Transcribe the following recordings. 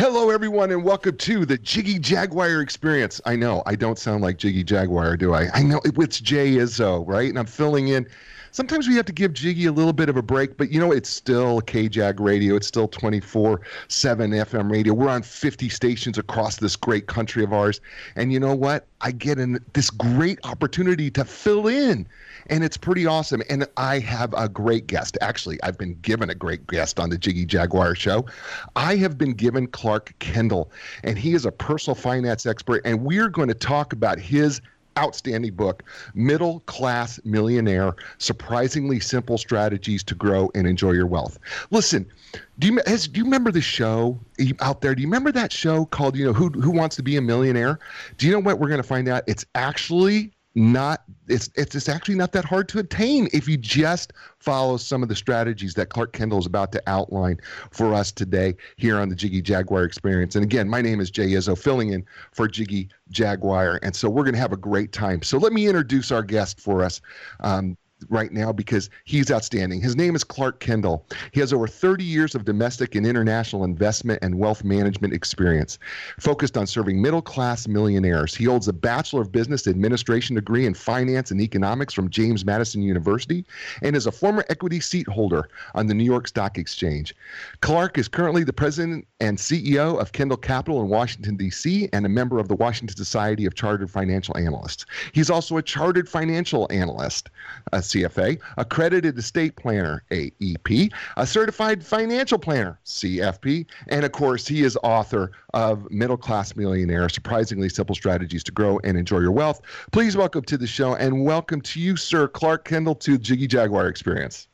Hello, everyone, and welcome to the Jiggy Jaguar Experience. I know I don't sound like Jiggy Jaguar, do I? I know it's Jay Izso, right? And I'm filling in. Sometimes we have to give Jiggy a little bit of a break, but you know, it's still KJAG radio. It's still 24 7 FM radio. We're on 50 stations across this great country of ours. And you know what? I get in this great opportunity to fill in and it's pretty awesome. And I have a great guest. Actually, I've been given a great guest on the Jiggy Jaguar show. I have been given Clark Kendall, and he is a personal finance expert, and we're going to talk about his outstanding book, Middle Class Millionaire Surprisingly Simple Strategies to Grow and Enjoy Your Wealth. Listen, do you, has, do you remember the show out there? Do you remember that show called, you know, Who, Who Wants to Be a Millionaire? Do you know what we're going to find out? It's actually not it's, it's actually not that hard to attain if you just follow some of the strategies that Clark Kendall is about to outline for us today here on the Jiggy Jaguar Experience. And again, my name is Jay Izso, filling in for Jiggy Jaguar, and so we're going to have a great time. So let me introduce our guest for us. Um, right now because he's outstanding. His name is Clark Kendall. He has over 30 years of domestic and international investment and wealth management experience, focused on serving middle class millionaires. He holds a Bachelor of Business Administration degree in finance and economics from James Madison University and is a former equity seat holder on the New York Stock Exchange. Clark is currently the president and CEO of Kendall Capital in Washington, D.C., and a member of the Washington Society of Chartered Financial Analysts. He's also a chartered financial analyst. A CFA, accredited estate planner, AEP, a certified financial planner, CFP, and of course, he is author of Middle Class Millionaire Surprisingly Simple Strategies to Grow and Enjoy Your Wealth. Please welcome to the show and welcome to you, Sir Clark Kendall, to Jiggy Jaguar Experience.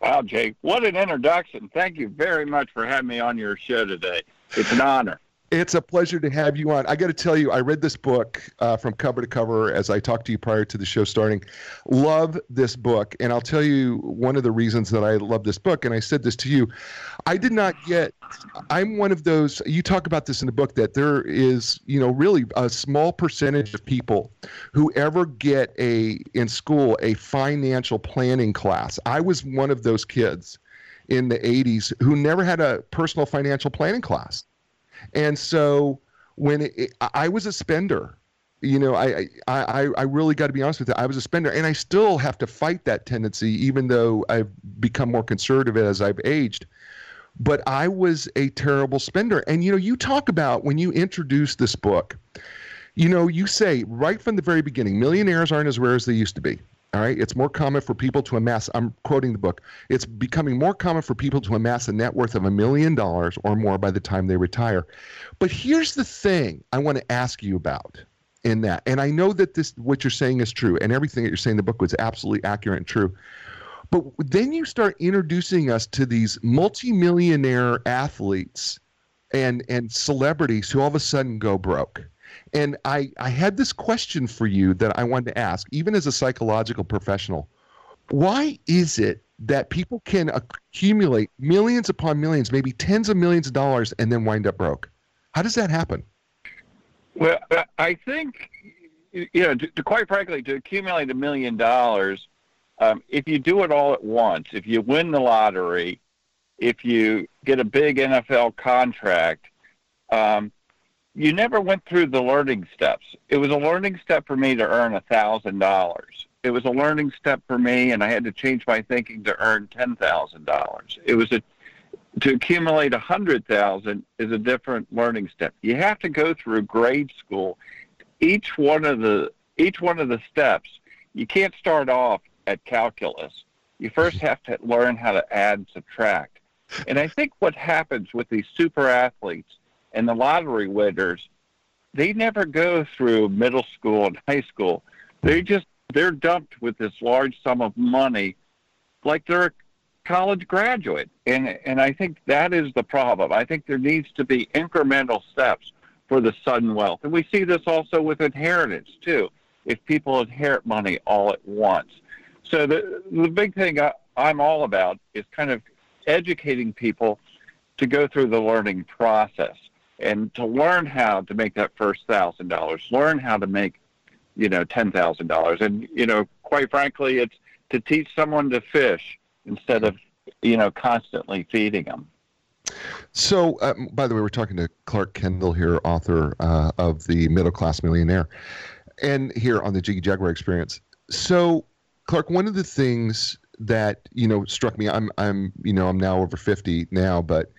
Wow, Jake, what an introduction. Thank you very much for having me on your show today. It's an honor. It's a pleasure to have you on. I got to tell you, I read this book uh, from cover to cover as I talked to you prior to the show starting. Love this book. And I'll tell you one of the reasons that I love this book. And I said this to you I did not get, I'm one of those, you talk about this in the book, that there is, you know, really a small percentage of people who ever get a, in school, a financial planning class. I was one of those kids in the 80s who never had a personal financial planning class and so when it, I was a spender, you know, I, I, I really got to be honest with you. I was a spender, and I still have to fight that tendency, even though I've become more conservative as I've aged. But I was a terrible spender. And, you know, you talk about when you introduce this book, you know, you say right from the very beginning, millionaires aren't as rare as they used to be. All right. It's more common for people to amass, I'm quoting the book, it's becoming more common for people to amass a net worth of a million dollars or more by the time they retire. But here's the thing I want to ask you about in that. And I know that this, what you're saying is true, and everything that you're saying in the book was absolutely accurate and true. But then you start introducing us to these multimillionaire athletes and, and celebrities who all of a sudden go broke and I, I had this question for you that I wanted to ask, even as a psychological professional. Why is it that people can accumulate millions upon millions, maybe tens of millions of dollars, and then wind up broke? How does that happen? Well, I think, you know, to, to quite frankly, to accumulate a million dollars, um, if you do it all at once, if you win the lottery, if you get a big NFL contract, um, you never went through the learning steps. It was a learning step for me to earn a thousand dollars. It was a learning step for me, and I had to change my thinking to earn ten thousand dollars. It was a to accumulate a hundred thousand is a different learning step. You have to go through grade school. Each one of the each one of the steps, you can't start off at calculus. You first have to learn how to add and subtract. And I think what happens with these super athletes and the lottery winners, they never go through middle school and high school. They hmm. just they're dumped with this large sum of money, like they're a college graduate. And and I think that is the problem. I think there needs to be incremental steps for the sudden wealth, and we see this also with inheritance too. If people inherit money all at once, so the the big thing I, I'm all about is kind of educating people to go through the learning process and to learn how to make that first thousand dollars, learn how to make, you know, ten thousand dollars, and you know, quite frankly, it's to teach someone to fish instead of, you know, constantly feeding them. So, um, by the way, we're talking to Clark Kendall here, author uh, of The Middle Class Millionaire, and here on the Jiggy Jaguar Experience. So, Clark, one of the things that you know struck me, I'm I'm you know I'm now over 50 now, but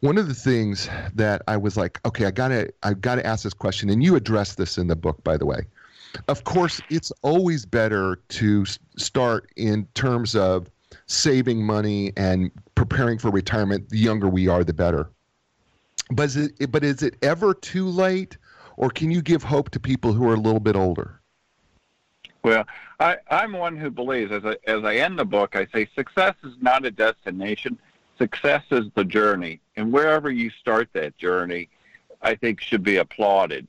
one of the things that I was like, okay, I gotta I gotta ask this question, and you address this in the book, by the way. Of course, it's always better to start in terms of saving money and preparing for retirement, the younger we are, the better. But is it, but is it ever too late, or can you give hope to people who are a little bit older? Well, I, I'm one who believes, as I, as I end the book, I say success is not a destination. Success is the journey. And wherever you start that journey, I think should be applauded.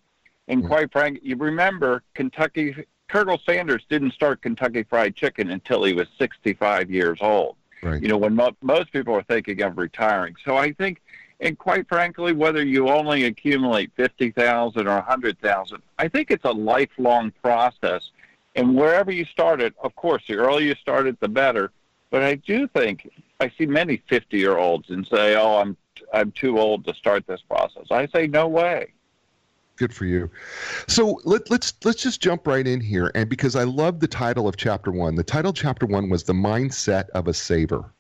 And hmm. quite frankly, you remember Kentucky Colonel Sanders didn't start Kentucky Fried Chicken until he was 65 years old. Right. You know, when mo- most people are thinking of retiring. So I think, and quite frankly, whether you only accumulate 50,000 or 100,000, I think it's a lifelong process. And wherever you start it, of course, the earlier you start it, the better. But I do think I see many 50 year olds and say, oh, I'm, I'm too old to start this process. I say, no way good for you. So let, let's let's just jump right in here, and because I love the title of chapter one. The title of chapter one was the mindset of a saver.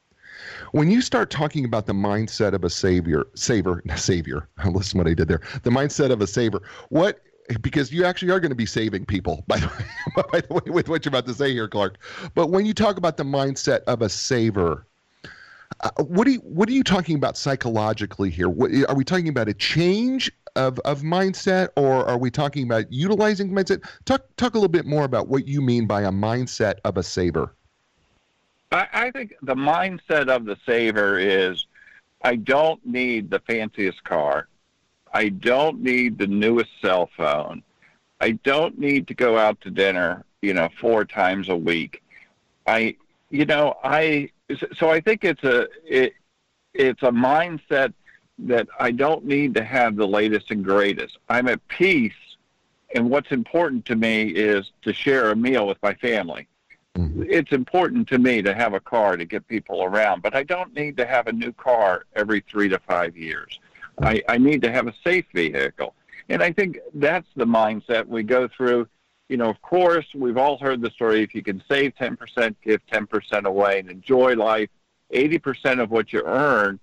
When you start talking about the mindset of a savior, saver, savior, listen what I did there. The mindset of a saver. What? Because you actually are going to be saving people, by the way, by the way, with what you're about to say here, Clark. But when you talk about the mindset of a saver, uh, what are you what are you talking about psychologically here? What, are we talking about a change of, of mindset, or are we talking about utilizing mindset? Talk talk a little bit more about what you mean by a mindset of a saver. I, I think the mindset of the saver is, I don't need the fanciest car, I don't need the newest cell phone, I don't need to go out to dinner, you know, four times a week. I, you know, I so I think it's a it, it's a mindset that I don't need to have the latest and greatest. I'm at peace, and what's important to me is to share a meal with my family. Mm-hmm. It's important to me to have a car to get people around, but I don't need to have a new car every three to five years. I, I need to have a safe vehicle. And I think that's the mindset we go through. You know, of course, we've all heard the story if you can save 10%, give 10% away, and enjoy life, 80% of what you earn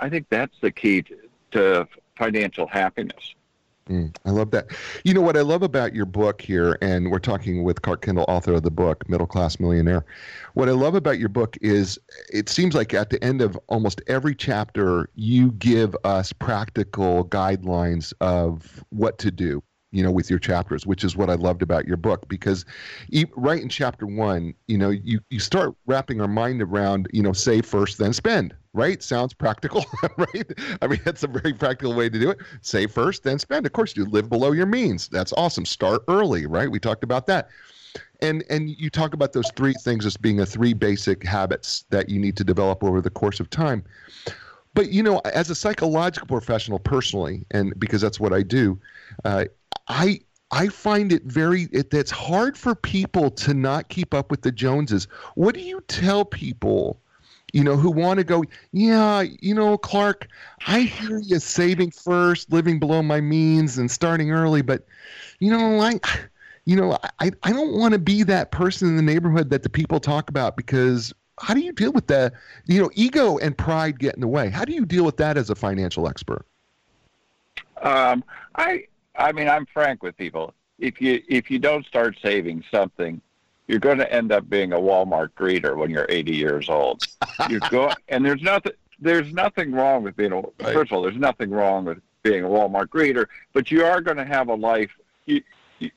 I think that's the key to, to financial happiness. Mm, I love that. You know what I love about your book here, and we're talking with Clark Kendall, author of the book Middle Class Millionaire. What I love about your book is it seems like at the end of almost every chapter, you give us practical guidelines of what to do you know, with your chapters, which is what I loved about your book. Because right in chapter one, you know, you, you start wrapping our mind around, you know, save first, then spend, right? Sounds practical, right? I mean, that's a very practical way to do it. Save first, then spend. Of course, you live below your means. That's awesome. Start early, right? We talked about that. And, and you talk about those three things as being the three basic habits that you need to develop over the course of time. But you know, as a psychological professional, personally, and because that's what I do, uh, I I find it very it, it's hard for people to not keep up with the Joneses. What do you tell people, you know, who want to go? Yeah, you know, Clark, I hear you saving first, living below my means, and starting early, but you know, I. You know, I, I don't want to be that person in the neighborhood that the people talk about because how do you deal with that? You know, ego and pride get in the way. How do you deal with that as a financial expert? Um, I I mean, I'm frank with people. If you if you don't start saving something, you're going to end up being a Walmart greeter when you're 80 years old. You go, and there's nothing there's nothing wrong with being a right. first of all, there's nothing wrong with being a Walmart greeter, but you are going to have a life. You,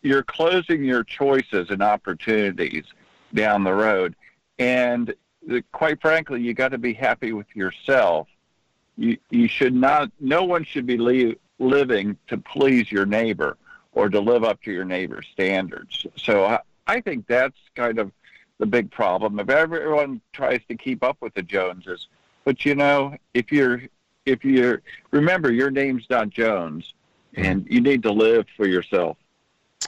you're closing your choices and opportunities down the road, and the, quite frankly, you got to be happy with yourself. You you should not. No one should be leave, living to please your neighbor or to live up to your neighbor's standards. So I, think that's kind of the big problem. If everyone tries to keep up with the Joneses, but you know, if you're if you're remember your name's not Jones, mm-hmm. and you need to live for yourself.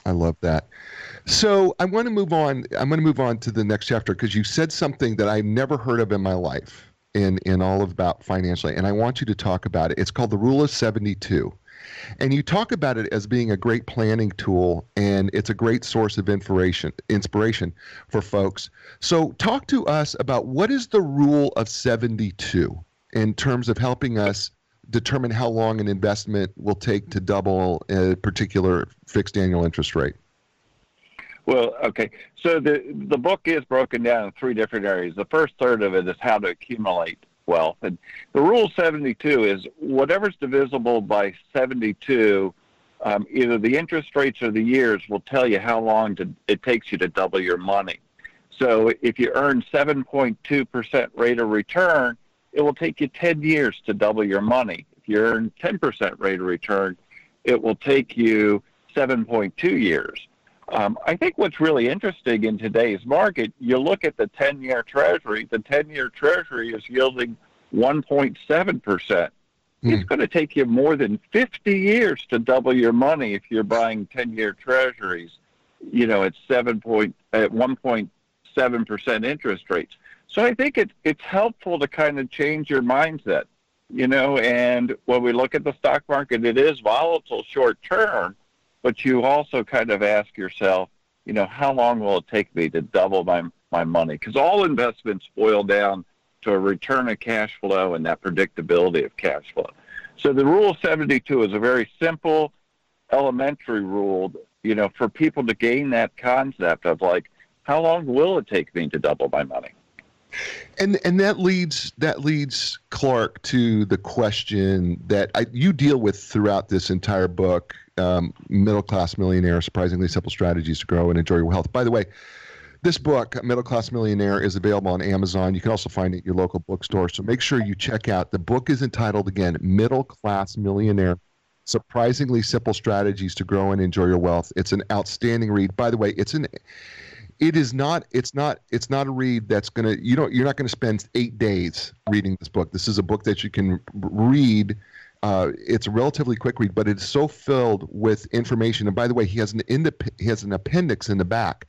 I love that. So I want to move on. I'm going to move on to the next chapter because you said something that I've never heard of in my life in in all of about financially, and I want you to talk about it. It's called the Rule of Seventy Two. And you talk about it as being a great planning tool and it's a great source of inspiration inspiration for folks. So talk to us about what is the rule of 72 in terms of helping us determine how long an investment will take to double a particular fixed annual interest rate. Well, okay. So the the book is broken down in three different areas. The first third of it is how to accumulate wealth. And the rule 72 is whatever's divisible by 72, um, either the interest rates or the years will tell you how long to, it takes you to double your money. So if you earn 7.2% rate of return, it will take you 10 years to double your money. If you earn 10% rate of return, it will take you 7.2 years. Um, I think what's really interesting in today's market, you look at the 10 year Treasury, the 10 year Treasury is yielding 1.7%. Mm. It's going to take you more than 50 years to double your money if you're buying 10 year Treasuries, you know, at, 7 point, at 1.7% interest rates. So I think it, it's helpful to kind of change your mindset, you know, and when we look at the stock market, it is volatile short term but you also kind of ask yourself, you know, how long will it take me to double my my money? Because all investments boil down to a return of cash flow and that predictability of cash flow. So the rule of 72 is a very simple, elementary rule, you know, for people to gain that concept of like, how long will it take me to double my money? And and that leads that leads Clark to the question that I, you deal with throughout this entire book, um, middle class millionaire, surprisingly simple strategies to grow and enjoy your health. By the way, this book, Middle Class Millionaire, is available on Amazon. You can also find it at your local bookstore. So make sure you check out. The book is entitled again, Middle Class Millionaire. Surprisingly simple strategies to grow and enjoy your wealth. It's an outstanding read. By the way, it's an it is not it's not it's not a read that's going to you don't you're not going to spend 8 days reading this book. This is a book that you can read uh, it's a relatively quick read, but it's so filled with information. And by the way, he has an indep- he has an appendix in the back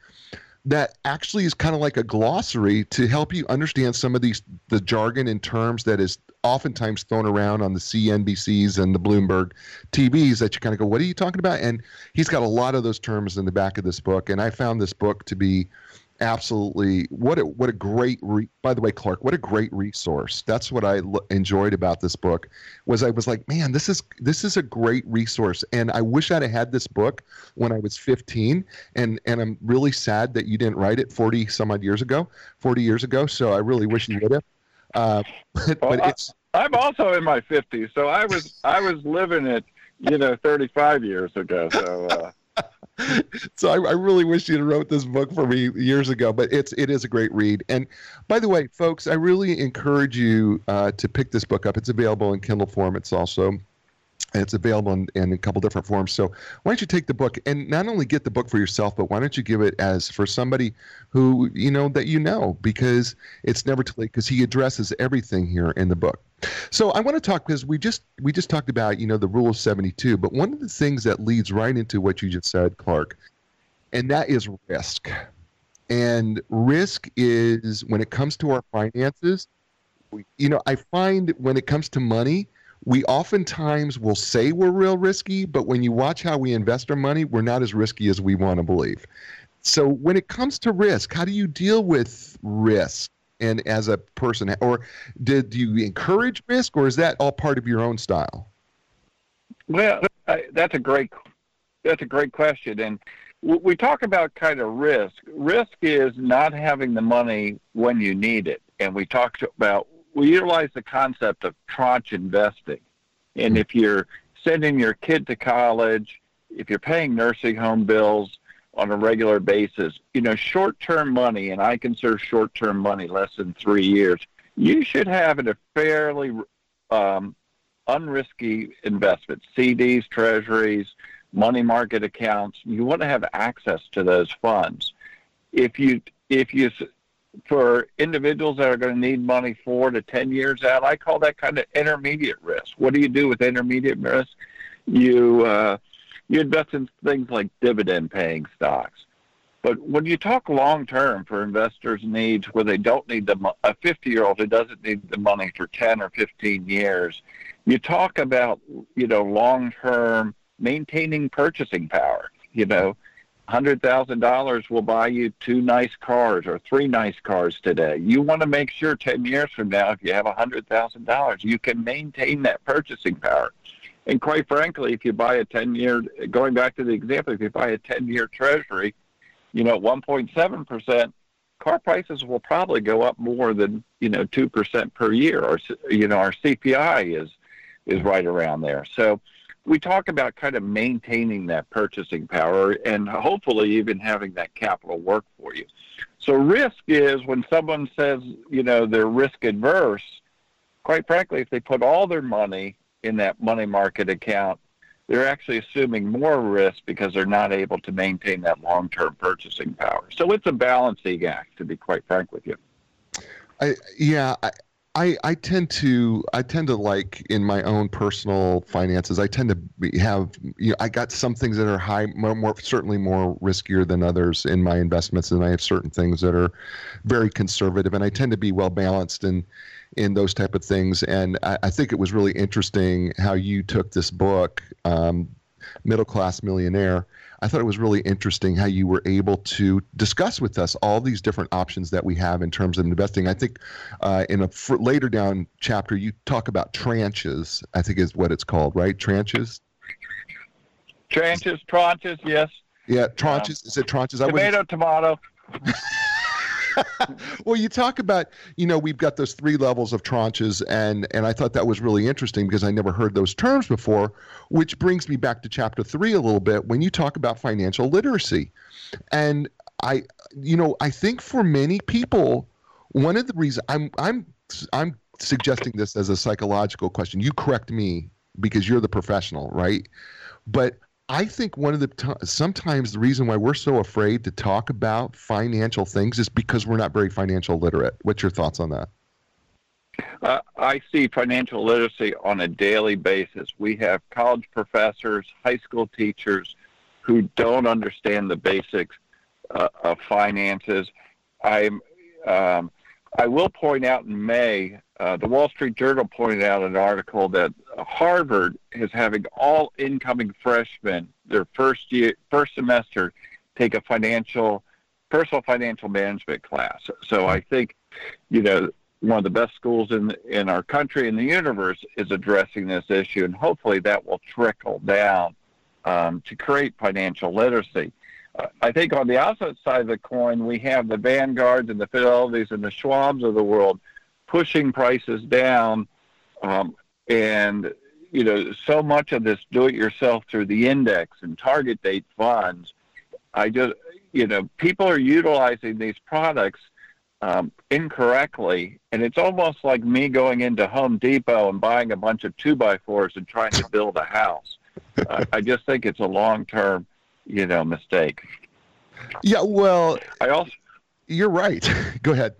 that actually is kind of like a glossary to help you understand some of these the jargon and terms that is oftentimes thrown around on the CNBCs and the Bloomberg TVs that you kind of go, what are you talking about? And he's got a lot of those terms in the back of this book. And I found this book to be absolutely. What a what a great re- by the way clark what a great resource. That's what i l- enjoyed about this book was i was like man this is this is a great resource. And i wish i'd have had this book when i was 15 and and i'm really sad that you didn't write it 40 some odd years ago 40 years ago so i really wish you would have. Uh, but, well, but it's I, i'm also in my 50s so i was i was living it you know 35 years ago so uh so I, I, really wish you'd wrote this book for me years ago, but it's it is a great read. And by the way, folks, I really encourage you uh, to pick this book up. It's available in Kindle form. It's also it's available in, in, a couple different forms. So why don't you take the book and not only get the book for yourself, but why don't you give it as for somebody who you know that you know because it's never too late because he addresses everything here in the book. So I want to talk because we just we just talked about you know the rule of seventy two, but one of the things that leads right into what you just said, Clark, and that is risk. And risk is when it comes to our finances, you know, I find when it comes to money we oftentimes will say we're real risky, but when you watch how we invest our money, we're not as risky as we want to believe. So when it comes to risk, how do you deal with risk? And as a person, or did you encourage risk, or is that all part of your own style? Well, that's a great that's a great question, and we talk about kind of risk. Risk is not having the money when you need it, and we talked about we utilize the concept of tranche investing. And if you're sending your kid to college, if you're paying nursing home bills on a regular basis, you know, short term money, and I consider short term money less than three years, you should have a fairly um, unrisky investment CDs, treasuries, money market accounts. You want to have access to those funds. If you if you for individuals that are going to need money four to ten years out, I call that kind of intermediate risk. What do you do with intermediate risk? You uh, you invest in things like dividend paying stocks. But when you talk long term for investors' needs, where they don't need the a 50 year old who doesn't need the money for 10 or 15 years, you talk about you know long term maintaining purchasing power. You know, hundred thousand dollars will buy you two nice cars or three nice cars today. You want to make sure 10 years from now, if you have a hundred thousand dollars, you can maintain that purchasing power. And quite frankly, if you buy a 10 year, going back to the example, if you buy a 10 year treasury, you know, 1.7%, car prices will probably go up more than, you know, 2% per year. Or, you know, our CPI is, is right around there. So we talk about kind of maintaining that purchasing power and hopefully even having that capital work for you. So risk is when someone says, you know, they're risk adverse, quite frankly, if they put all their money in that money market account, they're actually assuming more risk because they're not able to maintain that long-term purchasing power. So it's a balancing act, to be quite frank with you. I, yeah, I, I tend to I tend to like in my own personal finances. I tend to have you know I got some things that are high more, more certainly more riskier than others in my investments, and I have certain things that are very conservative. And I tend to be well balanced in in those type of things. And I, I think it was really interesting how you took this book, um, Middle Class Millionaire. I thought it was really interesting how you were able to discuss with us all these different options that we have in terms of investing. I think uh, in a later down chapter, you talk about tranches, I think is what it's called, right? Tranches? Tranches, tranches, yes. Yeah, tranches. Um, is it tranches? Tomato, tomato. well, you talk about, you know, we've got those three levels of tranches, and and I thought that was really interesting because I never heard those terms before, which brings me back to chapter three a little bit when you talk about financial literacy, and I, you know, I think for many people, one of the reasons I'm I'm I'm suggesting this as a psychological question. You correct me because you're the professional, right? But I think one of the t- sometimes the reason why we're so afraid to talk about financial things is because we're not very financial literate. What's your thoughts on that? Uh, I see financial literacy on a daily basis. We have college professors, high school teachers who don't understand the basics uh, of finances. I'm um, I will point out in May, uh, the Wall Street Journal pointed out an article that Harvard is having all incoming freshmen their first year, first semester, take a financial, personal financial management class. So I think, you know, one of the best schools in in our country and the universe is addressing this issue, and hopefully that will trickle down um, to create financial literacy. I think on the opposite side of the coin, we have the Vanguards and the Fidelities and the Schwabs of the world pushing prices down. Um, and, you know, so much of this do it yourself through the index and target date funds. I just, you know, people are utilizing these products um, incorrectly. And it's almost like me going into Home Depot and buying a bunch of two by fours and trying to build a house. uh, I just think it's a long term you know, mistake. Yeah, well, I also you're right. Go ahead.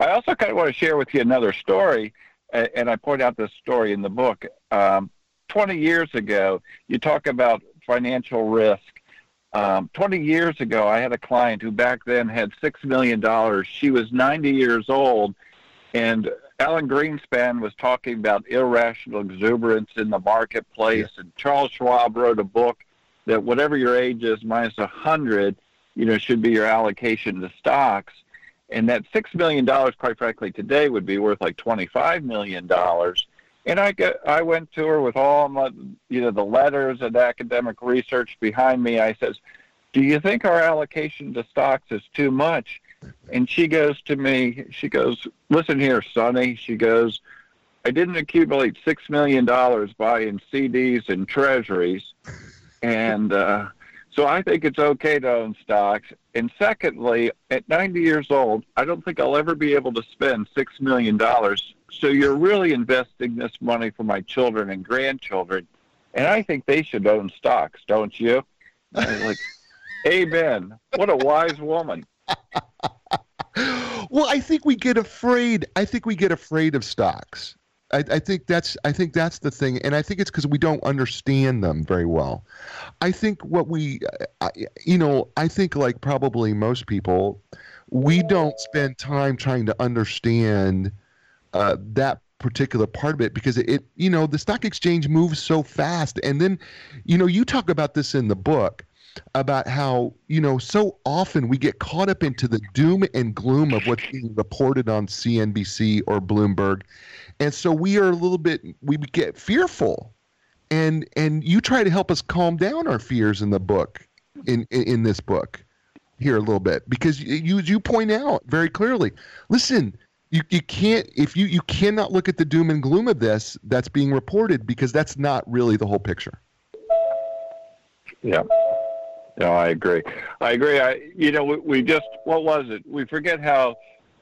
I also kind of want to share with you another story, and I point out this story in the book. Um, 20 years ago, you talk about financial risk. Um, 20 years ago, I had a client who back then had $6 million. She was 90 years old, and Alan Greenspan was talking about irrational exuberance in the marketplace, yeah. and Charles Schwab wrote a book that whatever your age is minus a hundred, you know, should be your allocation to stocks. And that six million dollars, quite frankly, today would be worth like twenty-five million dollars. And I I went to her with all my, you know, the letters and academic research behind me. I says, "Do you think our allocation to stocks is too much?" And she goes to me, she goes, "Listen here, Sonny." She goes, "I didn't accumulate six million dollars buying CDs and treasuries." And uh, so I think it's okay to own stocks. And secondly, at 90 years old, I don't think I'll ever be able to spend $6 million. So you're really investing this money for my children and grandchildren. And I think they should own stocks, don't you? like, amen. What a wise woman. well, I think we get afraid. I think we get afraid of stocks I, I, think that's I think that's the thing, and I think it's because we don't understand them very well. I think what we, I, you know, I think like probably most people, we don't spend time trying to understand uh, that particular part of it because it, it, you know, the stock exchange moves so fast, and then, you know, you talk about this in the book about how you know so often we get caught up into the doom and gloom of what's being reported on CNBC or Bloomberg. And so we are a little bit we get fearful. And and you try to help us calm down our fears in the book in in, in this book here a little bit. Because you you point out very clearly listen you, you can't if you you cannot look at the doom and gloom of this that's being reported because that's not really the whole picture. Yeah no i agree i agree i you know we, we just what was it we forget how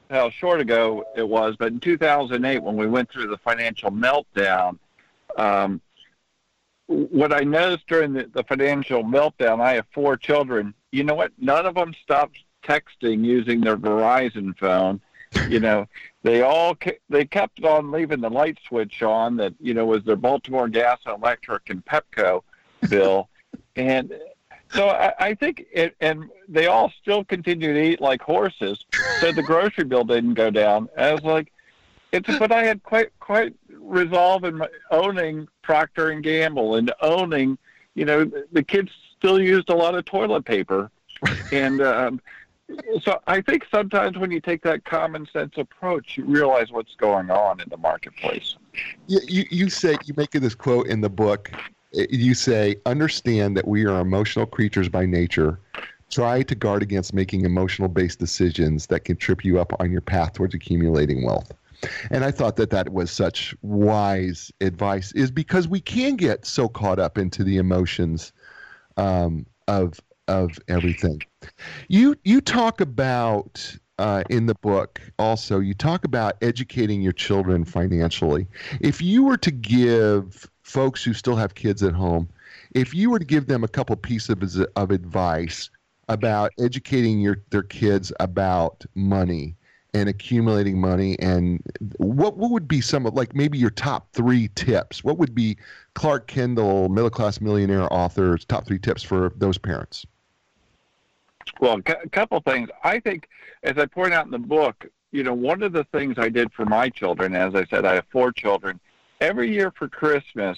how short ago it was, but in 2008, when we went through the financial meltdown, um, what I noticed during the, the financial meltdown, I have four children. You know what? None of them stopped texting using their Verizon phone. You know, they all they kept on leaving the light switch on that you know was their Baltimore Gas and Electric and Pepco bill, and so I, I think it, and they all still continue to eat like horses. So the grocery bill didn't go down. I was like, it's but I had quite quite resolve in my, owning Procter and Gamble and owning, you know, the kids still used a lot of toilet paper, and um, so I think sometimes when you take that common sense approach, you realize what's going on in the marketplace. You you, you say you make this quote in the book you say, understand that we are emotional creatures by nature. Try to guard against making emotional based decisions that can trip you up on your path towards accumulating wealth. And I thought that that was such wise advice, is because we can get so caught up into the emotions um, of of everything. You you talk about uh, in the book also you talk about educating your children financially. If you were to give folks who still have kids at home, if you were to give them a couple pieces of, of advice about educating your their kids about money and accumulating money and what what would be some of like maybe your top three tips? What would be clark kendall middle class millionaire authors top three tips for those parents? Well a couple things. I think as i point out in the book you know one of the things i did for my children as i said i have four children every year for Christmas,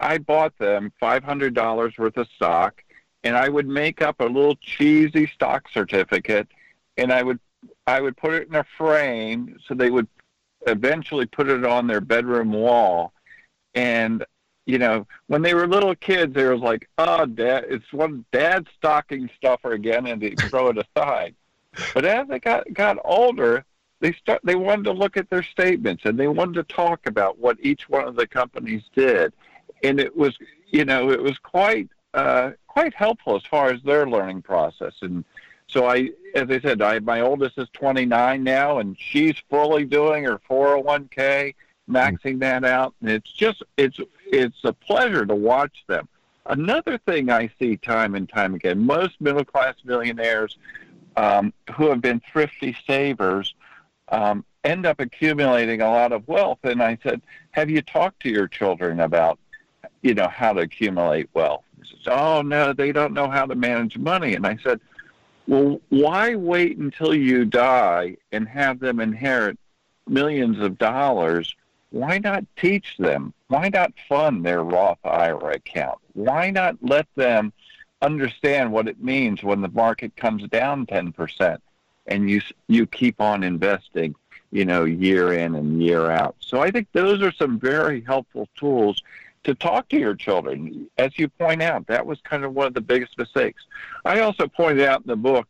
I bought them $500 worth of stock, and I would make up a little cheesy stock certificate, and I would I would put it in a frame so they would eventually put it on their bedroom wall. And you know, when they were little kids, they was like, "Oh, dad, it's one dad's stocking stuffer again," and they throw it aside. But as they got got older, they start they wanted to look at their statements and they wanted to talk about what each one of the companies did. And it was you know it was quite uh, quite helpful as far as their learning process. And so I as I said I my oldest is 29 now and she's fully doing her 401k maxing that out. And it's just it's it's a pleasure to watch them. Another thing I see time and time again most middle class millionaires um, who have been thrifty savers um, end up accumulating a lot of wealth. And I said, have you talked to your children about, you know, how to accumulate wealth? Says, oh, no, they don't know how to manage money. And I said, well, why wait until you die and have them inherit millions of dollars? Why not teach them? Why not fund their Roth IRA account? Why not let them understand what it means when the market comes down 10%? And you you keep on investing, you know, year in and year out. So I think those are some very helpful tools to talk to your children. As you point out, that was kind of one of the biggest mistakes. I also pointed out in the book.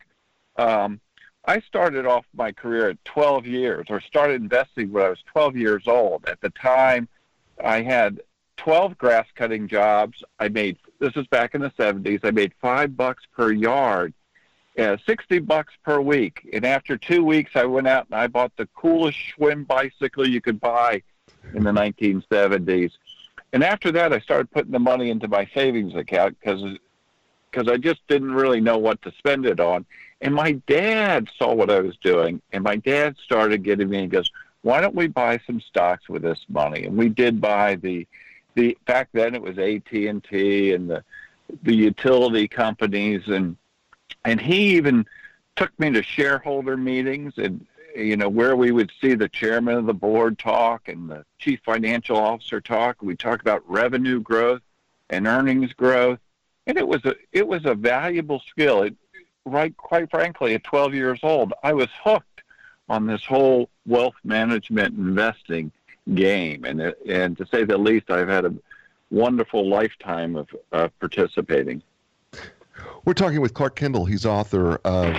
Um, I started off my career at 12 years, or started investing when I was 12 years old. At the time, I had 12 grass cutting jobs. I made this was back in the 70s. I made five bucks per yard yeah, 60 bucks per week. And after two weeks, I went out and I bought the coolest Schwinn bicycle you could buy in the 1970s. And after that, I started putting the money into my savings account because because I just didn't really know what to spend it on. And my dad saw what I was doing, and my dad started getting me. He goes, why don't we buy some stocks with this money? And we did buy the the back then it was AT and T and the the utility companies and and he even took me to shareholder meetings and you know where we would see the chairman of the board talk and the chief financial officer talk. We talk about revenue growth and earnings growth. And it was a it was a valuable skill. It right quite frankly at 12 years old i was hooked on this whole wealth management investing game. And and to say the least i've had a wonderful lifetime of uh, participating we're talking with Clark Kendall. He's author of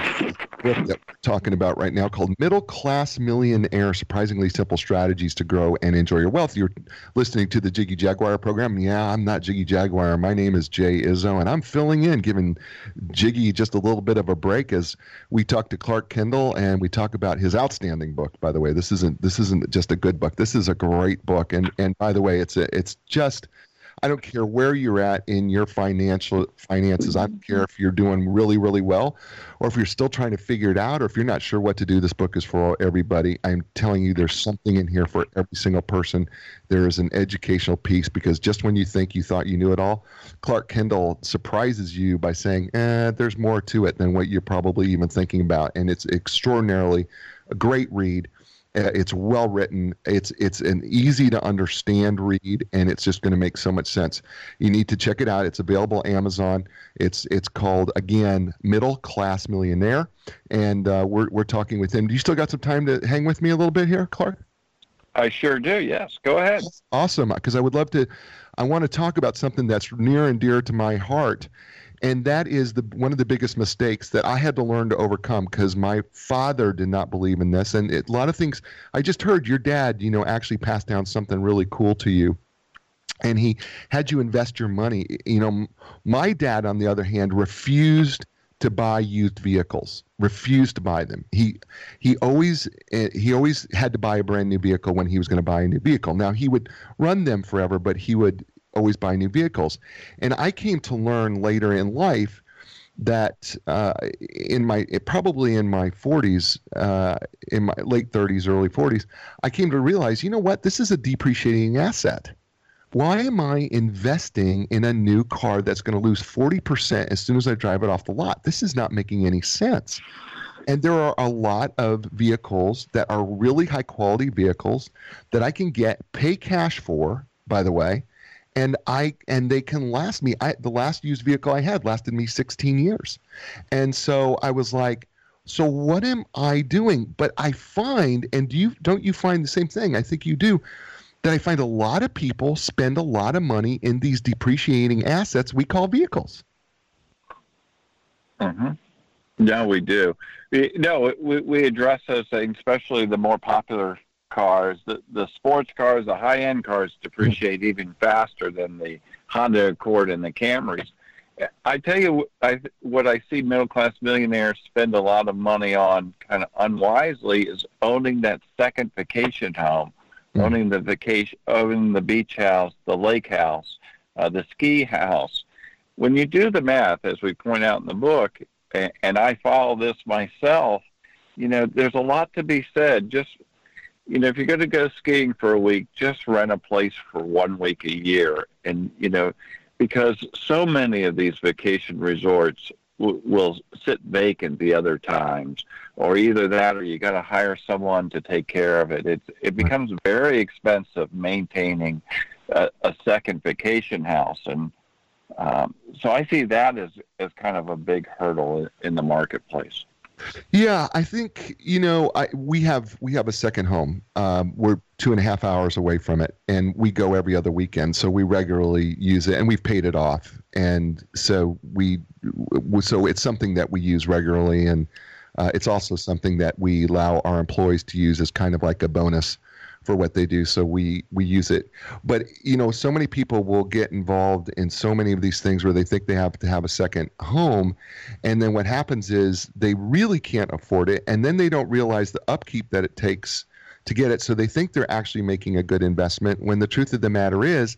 that we're talking about right now called Middle Class Millionaire Surprisingly Simple Strategies to Grow and Enjoy Your Wealth. You're listening to the Jiggy Jaguar program. Yeah, I'm not Jiggy Jaguar. My name is Jay Izso, and I'm filling in, giving Jiggy just a little bit of a break as we talk to Clark Kendall and we talk about his outstanding book. By the way, this isn't this isn't just a good book. This is a great book. And and by the way, it's a, it's just I don't care where you're at in your financial finances. I don't care if you're doing really, really well or if you're still trying to figure it out or if you're not sure what to do. This book is for everybody. I'm telling you, there's something in here for every single person. There is an educational piece because just when you think you thought you knew it all, Clark Kendall surprises you by saying, eh, there's more to it than what you're probably even thinking about. And it's extraordinarily a great read. Uh, it's well written. It's it's an easy to understand read, and it's just going to make so much sense. You need to check it out. It's available Amazon. It's it's called again Middle Class Millionaire, and uh, we're we're talking with him. Do you still got some time to hang with me a little bit here, Clark? I sure do. Yes, go ahead. Awesome, because I would love to. I want to talk about something that's near and dear to my heart, and that is the one of the biggest mistakes that I had to learn to overcome because my father did not believe in this, and it, a lot of things. I just heard your dad, you know, actually passed down something really cool to you, and he had you invest your money. You know, my dad, on the other hand, refused to buy used vehicles refused to buy them he he always eh, he always had to buy a brand new vehicle when he was going to buy a new vehicle now he would run them forever but he would always buy new vehicles. And I came to learn later in life that uh, in my probably in my 40s, uh, in my late 30s, early 40s, I came to realize, you know what, this is a depreciating asset. Why am I investing in a new car that's going to lose 40% as soon as I drive it off the lot? This is not making any sense. And there are a lot of vehicles that are really high quality vehicles that I can get, pay cash for, by the way, and I and they can last me. I the last used vehicle I had lasted me 16 years, and so I was like, so what am I doing? But I find, and do you don't you find the same thing? I think you do. That I find a lot of people spend a lot of money in these depreciating assets we call vehicles. Mm-hmm. No, we do. We, no, we, we address those things, especially the more popular cars, the, the sports cars, the high end cars depreciate even faster than the Honda Accord and the Camrys. I tell you, I, what I see middle class millionaires spend a lot of money on, kind of unwisely, is owning that second vacation home, mm-hmm. owning the vacation, owning the beach house, the lake house, uh, the ski house. When you do the math, as we point out in the book, and, and I follow this myself, you know, there's a lot to be said. Just you know, if you're going to go skiing for a week, just rent a place for one week a year. And, you know, because so many of these vacation resorts w- will sit vacant the other times, or either that or you got to hire someone to take care of it. It's, it becomes very expensive maintaining a, a second vacation house. And um, so I see that as, as kind of a big hurdle in the marketplace. Yeah, I think you know I, we have we have a second home. Um, we're two and a half hours away from it, and we go every other weekend, so we regularly use it, and we've paid it off, and so we so it's something that we use regularly, and uh, it's also something that we allow our employees to use as kind of like a bonus for what they do so we we use it. But you know so many people will get involved in so many of these things where they think they have to have a second home and then what happens is they really can't afford it and then they don't realize the upkeep that it takes to get it so they think they're actually making a good investment when the truth of the matter is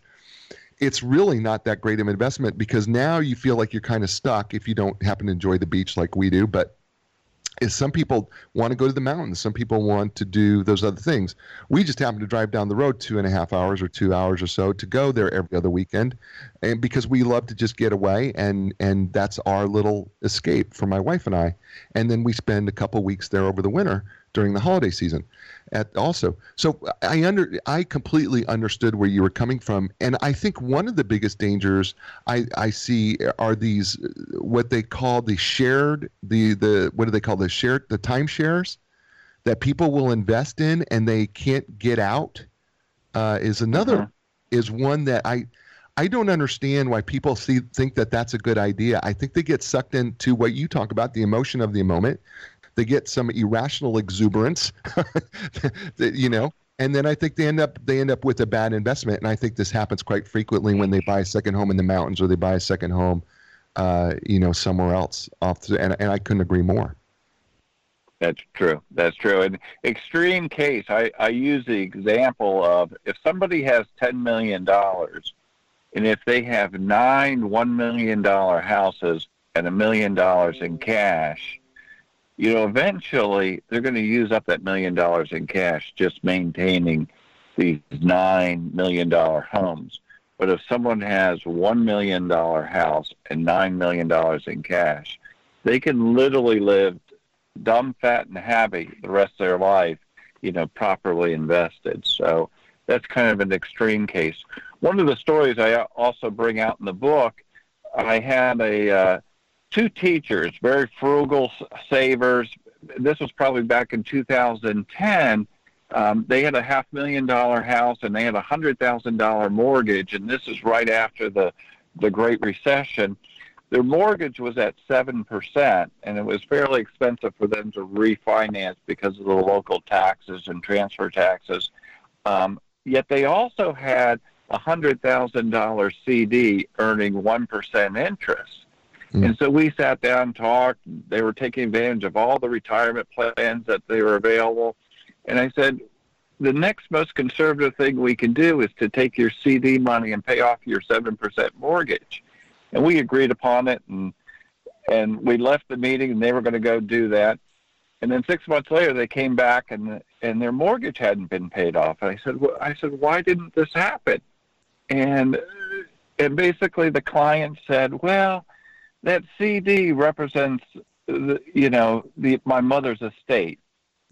it's really not that great of an investment because now you feel like you're kind of stuck if you don't happen to enjoy the beach like we do but is some people want to go to the mountains some people want to do those other things. We just happen to drive down the road two and a half hours or two hours or so to go there every other weekend and because we love to just get away and and that's our little escape for my wife and i. And then we spend a couple weeks there over the winter during the holiday season at also so i under i completely understood where you were coming from and i think one of the biggest dangers i i see are these what they call the shared the the what do they call the shared the timeshares that people will invest in and they can't get out uh, is another uh-huh. is one that i I don't understand why people see think that that's a good idea. I think they get sucked into what you talk about, the emotion of the moment. They get some irrational exuberance, you know, and then I think they end up they end up with a bad investment. And I think this happens quite frequently when they buy a second home in the mountains or they buy a second home, uh, you know, somewhere else. Off the, and and I couldn't agree more. That's true. That's true. In extreme case, I, I use the example of if somebody has ten million dollars, and if they have nine one million dollar houses and a million dollars in cash, you know, eventually they're going to use up that million dollars in cash just maintaining these nine million dollar homes. But if someone has one million dollar house and nine million dollars in cash, they can literally live dumb, fat, and happy the rest of their life, you know, properly invested. So that's kind of an extreme case. One of the stories I also bring out in the book, I had a uh, two teachers, very frugal savers. This was probably back in 2010. Um, they had a half million dollar house and they had a hundred thousand dollar mortgage, and this is right after the the Great Recession. Their mortgage was at seven percent, and it was fairly expensive for them to refinance because of the local taxes and transfer taxes. Um, yet they also had a hundred thousand dollar CD earning one percent interest. Mm. And so we sat down and talked. They were taking advantage of all the retirement plans that they were available. And I said, the next most conservative thing we can do is to take your CD money and pay off your 7% mortgage. And we agreed upon it and and we left the meeting and they were going to go do that. And then six months later, they came back and and their mortgage hadn't been paid off. And I said, well, I said, why didn't this happen? And and basically, the client said, well, that CD represents, the, you know, the my mother's estate,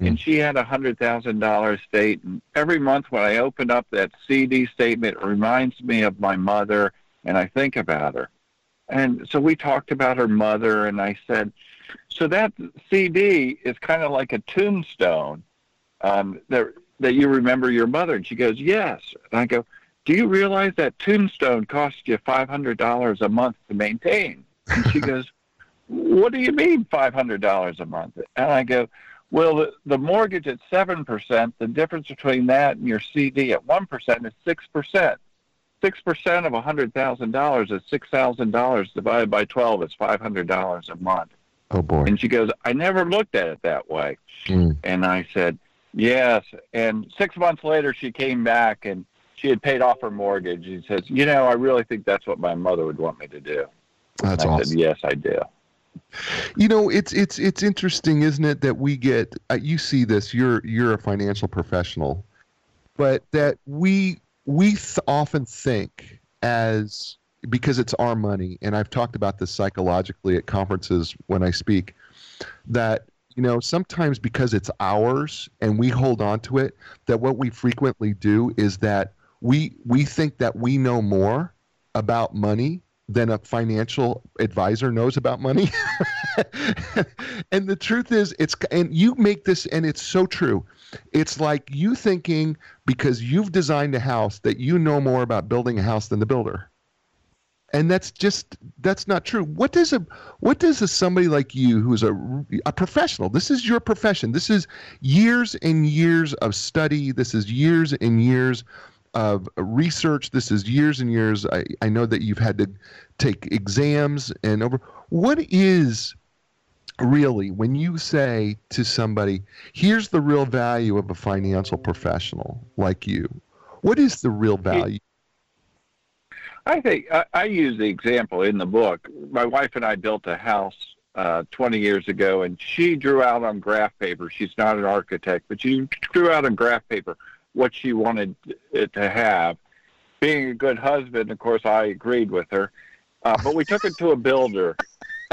mm. and she had a hundred thousand dollar estate. And every month when I open up that CD statement, it reminds me of my mother, and I think about her. And so we talked about her mother, and I said, so that CD is kind of like a tombstone um, that that you remember your mother. And she goes, yes. And I go, do you realize that tombstone costs you five hundred dollars a month to maintain? And she goes, What do you mean $500 a month? And I go, Well, the, the mortgage at 7%, the difference between that and your CD at 1% is 6%. 6% of a $100,000 is $6,000 divided by 12 is $500 a month. Oh, boy. And she goes, I never looked at it that way. Mm. And I said, Yes. And six months later, she came back and she had paid off her mortgage. She says, You know, I really think that's what my mother would want me to do. That's I awesome. Said, yes, I do. You know, it's it's it's interesting, isn't it, that we get uh, you see this. You're you're a financial professional, but that we we th- often think as because it's our money, and I've talked about this psychologically at conferences when I speak, that you know sometimes because it's ours and we hold on to it, that what we frequently do is that we we think that we know more about money than a financial advisor knows about money. and the truth is it's and you make this and it's so true. It's like you thinking because you've designed a house that you know more about building a house than the builder. And that's just that's not true. What does a what does a somebody like you who's a a professional? This is your profession. This is years and years of study. This is years and years of research. This is years and years. I, I know that you've had to take exams and over. What is really when you say to somebody, here's the real value of a financial professional like you? What is the real value? I think I, I use the example in the book. My wife and I built a house uh, 20 years ago, and she drew out on graph paper. She's not an architect, but she drew out on graph paper what she wanted it to have. Being a good husband, of course, I agreed with her. Uh, but we took it to a builder,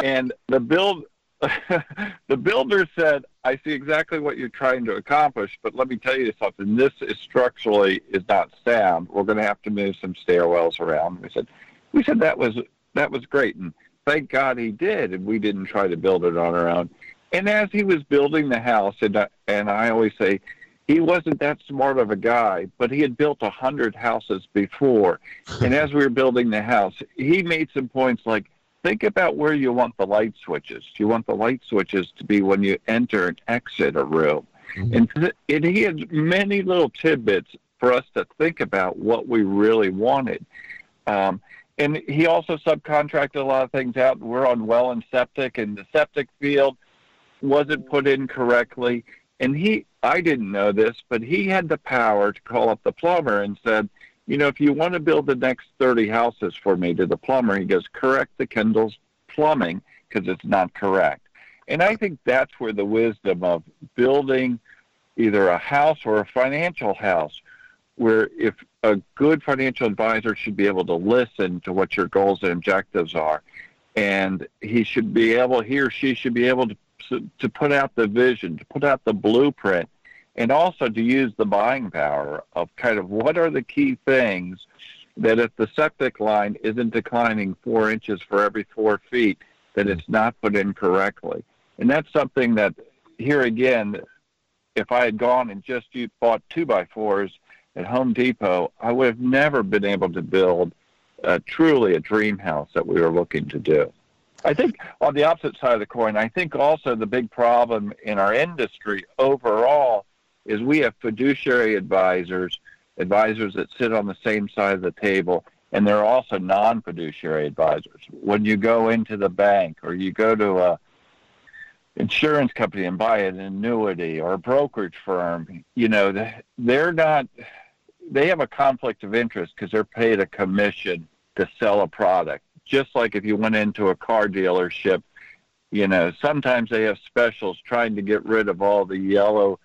and the build the builder said, "I see exactly what you're trying to accomplish, but let me tell you something. This is structurally is not sound. We're going to have to move some stairwells around." We said, "We said that was that was great, and thank God he did, and we didn't try to build it on our own." And as he was building the house, and I, and I always say, he wasn't that smart of a guy, but he had built a hundred houses before. and as we were building the house, he made some points like, think about where you want the light switches. You want the light switches to be when you enter and exit a room? Mm-hmm. And, th- and he had many little tidbits for us to think about what we really wanted. Um, and he also subcontracted a lot of things out. We're on well and septic, and the septic field wasn't put in correctly. And he, I didn't know this, but he had the power to call up the plumber and said, you know, if you want to build the next 30 houses for me to the plumber, he goes, correct the Kendall's plumbing because it's not correct. And I think that's where the wisdom of building either a house or a financial house, where if a good financial advisor should be able to listen to what your goals and objectives are, and he should be able, he or she should be able to to put out the vision, to put out the blueprint, and also to use the buying power of kind of what are the key things that if the septic line isn't declining four inches for every four feet, that it's not put in correctly. And that's something that here again, if I had gone and just bought two by fours at Home Depot, I would have never been able to build uh, truly a dream house that we were looking to do. I think on the opposite side of the coin, I think also the big problem in our industry overall is we have fiduciary advisors, advisors that sit on the same side of the table, and there are also non-fiduciary advisors. When you go into the bank or you go to a insurance company and buy an annuity or a brokerage firm, you know, they're not they have a conflict of interest because they're paid a commission to sell a product. Just like if you went into a car dealership, you know, sometimes they have specials trying to get rid of all the yellow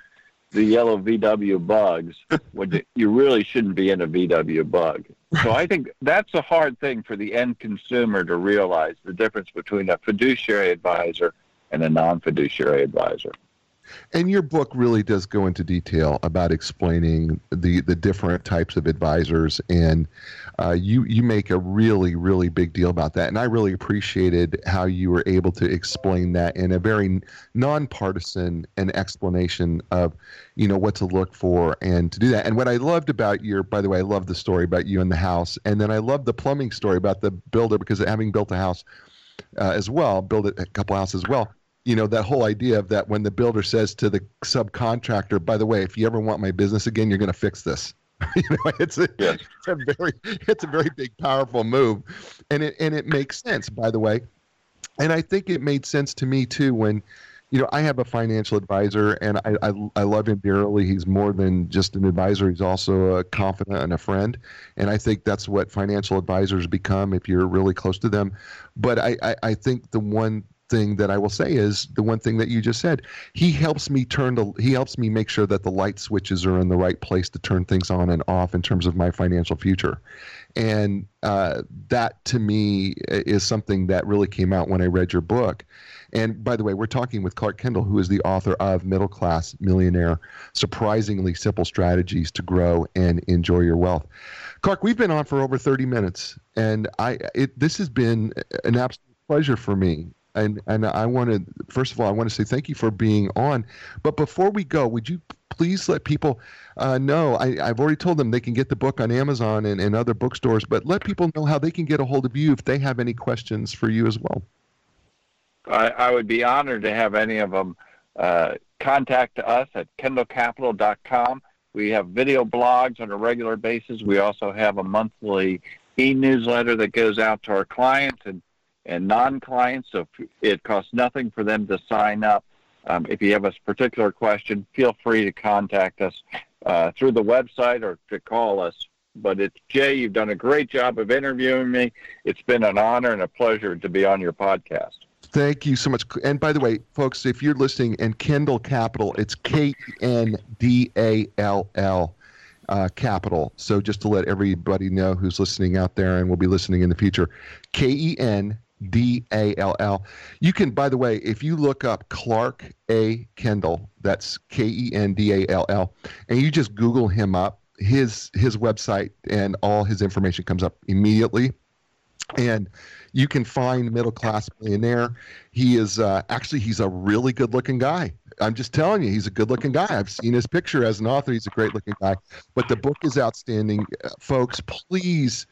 the yellow VW bugs when you really shouldn't be in a VW bug. So I think that's a hard thing for the end consumer to realize the difference between a fiduciary advisor and a non-fiduciary advisor. And your book really does go into detail about explaining the the different types of advisors, and uh, you you make a really really big deal about that. And I really appreciated how you were able to explain that in a very nonpartisan an explanation of you know what to look for and to do that. And what I loved about your, by the way, I love the story about you and the house, and then I love the plumbing story about the builder because having built a house. Uh, as well, build a couple houses as well you know that whole idea of that when the builder says to the subcontractor by the way if you ever want my business again you're going to fix this. You know it's a, it's a very it's a very big powerful move. And it and it makes sense by the way. And i think it made sense to me too when you know i have a financial advisor and i i, I love him dearly. He's more than just an advisor. He's also a confidant and a friend. And i think that's what financial advisors become if you're really close to them. But i i, I think the one thing that I will say is the one thing that you just said. He helps me turn the he helps me make sure that the light switches are in the right place to turn things on and off in terms of my financial future. And uh, that to me is something that really came out when I read your book. And by the way, we're talking with Clark Kendall, who is the author of Middle Class Millionaire Surprisingly Simple Strategies to Grow and Enjoy Your Wealth. Clark, we've been on for over 30 minutes, and I it, this has been an absolute pleasure for me and and I want to first of all I want to say thank you for being on. But before we go, would you please let people uh, know? I, have already told them they can get the book on Amazon and, and other bookstores, but let people know how they can get a hold of you if they have any questions for you as well. I, I would be honored to have any of them uh, contact us at kendallcapital.com. We have video blogs on a regular basis. We also have a monthly e-newsletter that goes out to our clients and and non-clients. So it costs nothing for them to sign up. Um, if you have a particular question, feel free to contact us uh, through the website or to call us. But it's Jay, you've done a great job of interviewing me. It's been an honor and a pleasure to be on your podcast. Thank you so much. And by the way, folks, if you're listening, and Kendall Capital, it's K N D A L L uh, Capital. So just to let everybody know who's listening out there and will be listening in the future, K E N D A L L. You can, by the way, if you look up Clark A. Kendall, that's K E N D A L L, and you just Google him up, his his website and all his information comes up immediately. And you can find middle class millionaire. He is uh, actually he's a really good looking guy. I'm just telling you, he's a good looking guy. I've seen his picture as an author. He's a great looking guy. But the book is outstanding, uh, folks. Please,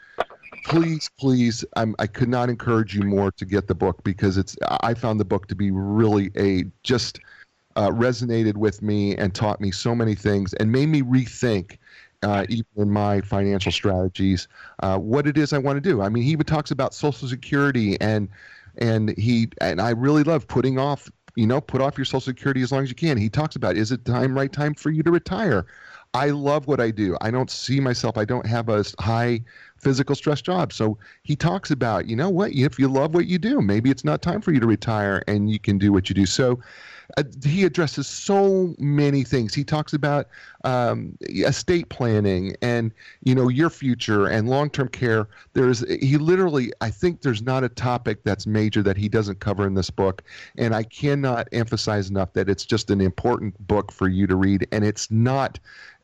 please, please. I'm, I could not encourage you more to get the book because it's. I found the book to be really a just uh, resonated with me and taught me so many things and made me rethink uh, even in my financial strategies, uh, what it is I want to do. I mean, he even talks about Social Security and and he and I really love putting off. You know, put off your Social Security as long as you can. He talks about is it time right time for you to retire. I love what I do. I don't see myself. I don't have a high physical stress job. So he talks about, you know what, if you love what you do, maybe it's not time for you to retire and you can do what you do. So uh, he addresses so many things. He talks about um, estate planning and you know your future and long-term care. There's he literally I think there's not a topic that's major that he doesn't cover in this book, and I cannot emphasize enough that it's just an important book for you to read, and it's not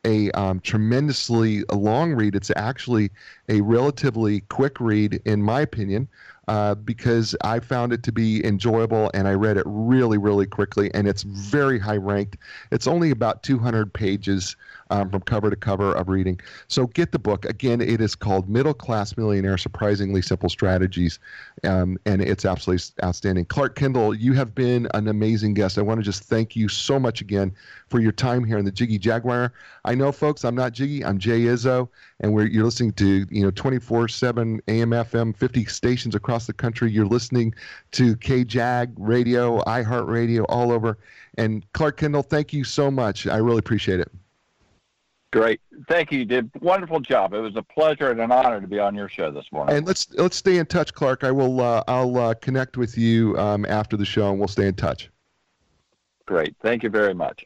a um, tremendously long read. It's actually a relatively quick read, in my opinion uh, because I found it to be enjoyable and I read it really, really quickly. And it's very high ranked. It's only about 200 pages um, from cover to cover of reading. So get the book. Again, it is called Middle Class Millionaire Surprisingly Simple Strategies. Um, and it's absolutely outstanding. Clark Kendall, you have been an amazing guest. I want to just thank you so much again for your time here in the Jiggy Jaguar. I know, folks, I'm not Jiggy, I'm Jay Izso, and we're, you're listening to you know 24/7 AM, FM, 50 stations across the country. You're listening to KJAG Radio, iHeartRadio, all over. And Clark Kendall, thank you so much. I really appreciate it. Great, thank you. You did wonderful job. It was a pleasure and an honor to be on your show this morning. And let's let's stay in touch, Clark. I will uh, I'll uh, connect with you um, after the show, and we'll stay in touch. Great. Thank you very much.